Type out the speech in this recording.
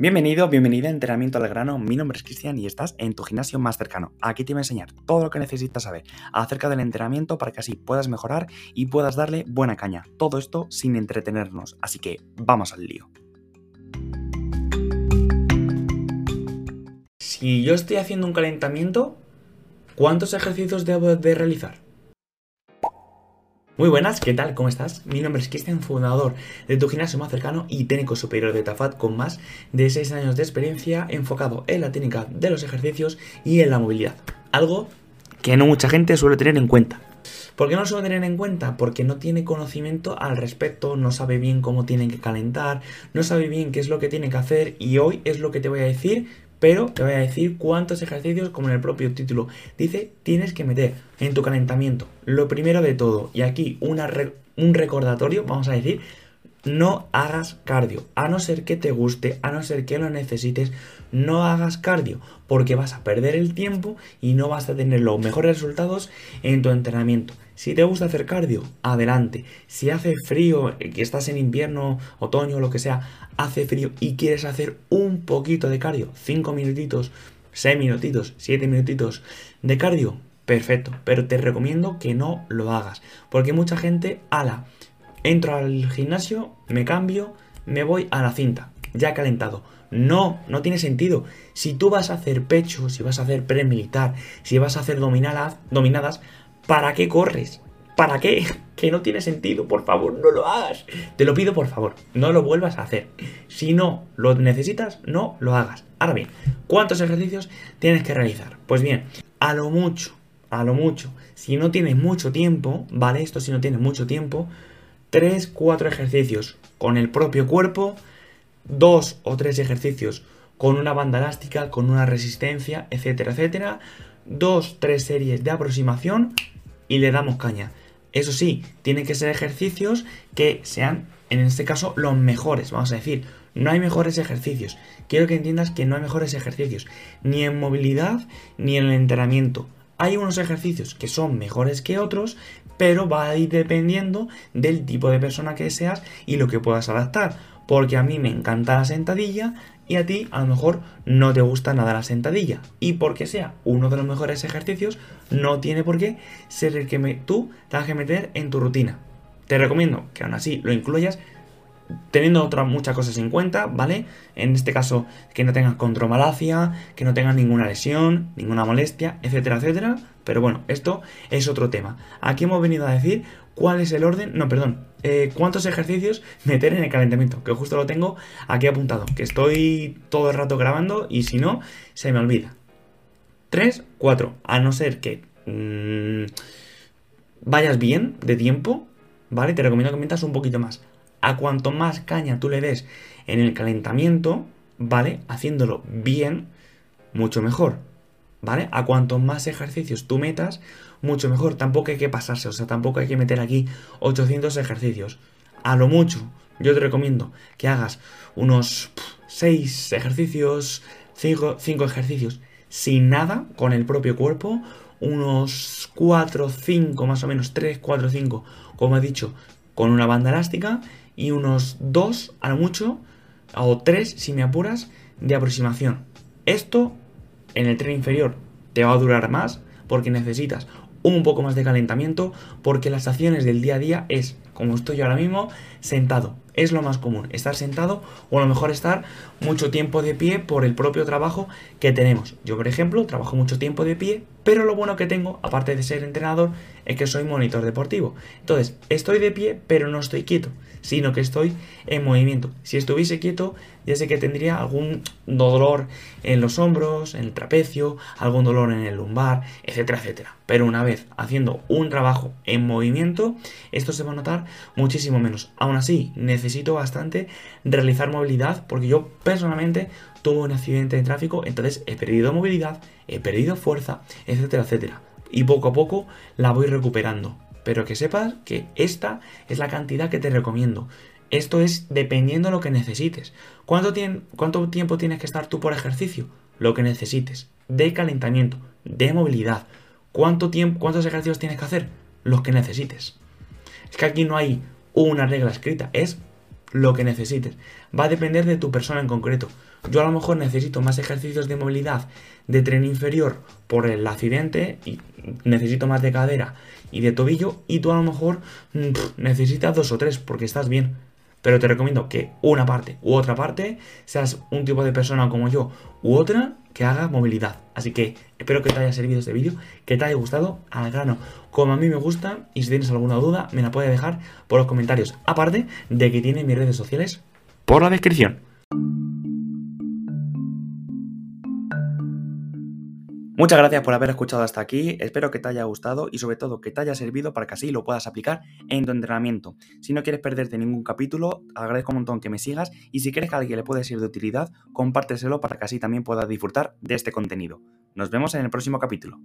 Bienvenido, bienvenida a Entrenamiento al Grano. Mi nombre es Cristian y estás en tu gimnasio más cercano. Aquí te voy a enseñar todo lo que necesitas saber acerca del entrenamiento para que así puedas mejorar y puedas darle buena caña. Todo esto sin entretenernos. Así que vamos al lío. Si yo estoy haciendo un calentamiento, ¿cuántos ejercicios debo de realizar? Muy buenas, ¿qué tal? ¿Cómo estás? Mi nombre es Cristian, fundador de tu gimnasio más cercano y técnico superior de Tafat con más de 6 años de experiencia enfocado en la técnica de los ejercicios y en la movilidad. Algo que no mucha gente suele tener en cuenta. ¿Por qué no lo suele tener en cuenta? Porque no tiene conocimiento al respecto, no sabe bien cómo tienen que calentar, no sabe bien qué es lo que tiene que hacer y hoy es lo que te voy a decir pero te voy a decir cuántos ejercicios, como en el propio título dice, tienes que meter en tu calentamiento. Lo primero de todo, y aquí un recordatorio, vamos a decir, no hagas cardio, a no ser que te guste, a no ser que lo necesites, no hagas cardio, porque vas a perder el tiempo y no vas a tener los mejores resultados en tu entrenamiento. Si te gusta hacer cardio, adelante. Si hace frío, eh, que estás en invierno, otoño, lo que sea, hace frío y quieres hacer un poquito de cardio, 5 minutitos, 6 minutitos, 7 minutitos de cardio, perfecto. Pero te recomiendo que no lo hagas. Porque mucha gente, ala, entro al gimnasio, me cambio, me voy a la cinta, ya calentado. No, no tiene sentido. Si tú vas a hacer pecho, si vas a hacer pre-militar, si vas a hacer dominadas, dominadas, ¿Para qué corres? ¿Para qué? Que no tiene sentido, por favor, no lo hagas. Te lo pido, por favor, no lo vuelvas a hacer. Si no lo necesitas, no lo hagas. Ahora bien, ¿cuántos ejercicios tienes que realizar? Pues bien, a lo mucho, a lo mucho, si no tienes mucho tiempo, ¿vale? Esto si no tienes mucho tiempo, 3, 4 ejercicios con el propio cuerpo, 2 o 3 ejercicios con una banda elástica, con una resistencia, etcétera, etcétera. 2, 3 series de aproximación y le damos caña. Eso sí, tienen que ser ejercicios que sean, en este caso, los mejores, vamos a decir. No hay mejores ejercicios. Quiero que entiendas que no hay mejores ejercicios, ni en movilidad ni en el entrenamiento. Hay unos ejercicios que son mejores que otros, pero va a ir dependiendo del tipo de persona que seas y lo que puedas adaptar. Porque a mí me encanta la sentadilla y a ti a lo mejor no te gusta nada la sentadilla. Y porque sea uno de los mejores ejercicios, no tiene por qué ser el que tú tengas que meter en tu rutina. Te recomiendo que aún así lo incluyas teniendo otras muchas cosas en cuenta, ¿vale? En este caso, que no tengas contromalacia, que no tengas ninguna lesión, ninguna molestia, etcétera, etcétera. Pero bueno, esto es otro tema. Aquí hemos venido a decir cuál es el orden, no, perdón, eh, cuántos ejercicios meter en el calentamiento, que justo lo tengo aquí apuntado, que estoy todo el rato grabando y si no, se me olvida. 3, 4, a no ser que mm, vayas bien de tiempo, ¿vale? Te recomiendo que metas un poquito más. A cuanto más caña tú le des en el calentamiento, ¿vale? Haciéndolo bien, mucho mejor, ¿vale? A cuanto más ejercicios tú metas, mucho mejor. Tampoco hay que pasarse, o sea, tampoco hay que meter aquí 800 ejercicios. A lo mucho, yo te recomiendo que hagas unos 6 ejercicios, 5, 5 ejercicios sin nada, con el propio cuerpo, unos 4, 5, más o menos 3, 4, 5, como he dicho, con una banda elástica y unos 2 a lo mucho, o 3 si me apuras, de aproximación. Esto en el tren inferior te va a durar más porque necesitas un poco más de calentamiento porque las acciones del día a día es, como estoy yo ahora mismo, sentado. Es lo más común, estar sentado o a lo mejor estar mucho tiempo de pie por el propio trabajo que tenemos. Yo, por ejemplo, trabajo mucho tiempo de pie, pero lo bueno que tengo, aparte de ser entrenador, es que soy monitor deportivo. Entonces, estoy de pie, pero no estoy quieto, sino que estoy en movimiento. Si estuviese quieto, ya sé que tendría algún dolor en los hombros, en el trapecio, algún dolor en el lumbar, etcétera, etcétera. Pero una vez haciendo un trabajo en movimiento, esto se va a notar muchísimo menos. Aún así, necesito bastante realizar movilidad porque yo personalmente tuve un accidente de tráfico, entonces he perdido movilidad, he perdido fuerza, etcétera, etcétera. Y poco a poco la voy recuperando. Pero que sepas que esta es la cantidad que te recomiendo. Esto es dependiendo de lo que necesites. ¿Cuánto, ¿Cuánto tiempo tienes que estar tú por ejercicio? Lo que necesites. De calentamiento, de movilidad. ¿Cuánto tiempo, ¿Cuántos ejercicios tienes que hacer? Los que necesites. Es que aquí no hay una regla escrita, es lo que necesites. Va a depender de tu persona en concreto. Yo a lo mejor necesito más ejercicios de movilidad de tren inferior por el accidente y necesito más de cadera y de tobillo y tú a lo mejor mm, necesitas dos o tres porque estás bien. Pero te recomiendo que una parte u otra parte seas un tipo de persona como yo u otra que haga movilidad. Así que espero que te haya servido este vídeo, que te haya gustado al grano como a mí me gusta y si tienes alguna duda me la puedes dejar por los comentarios. Aparte de que tiene mis redes sociales por la descripción. Muchas gracias por haber escuchado hasta aquí, espero que te haya gustado y sobre todo que te haya servido para que así lo puedas aplicar en tu entrenamiento. Si no quieres perderte ningún capítulo, agradezco un montón que me sigas y si crees que a alguien le puede ser de utilidad, compárteselo para que así también puedas disfrutar de este contenido. Nos vemos en el próximo capítulo.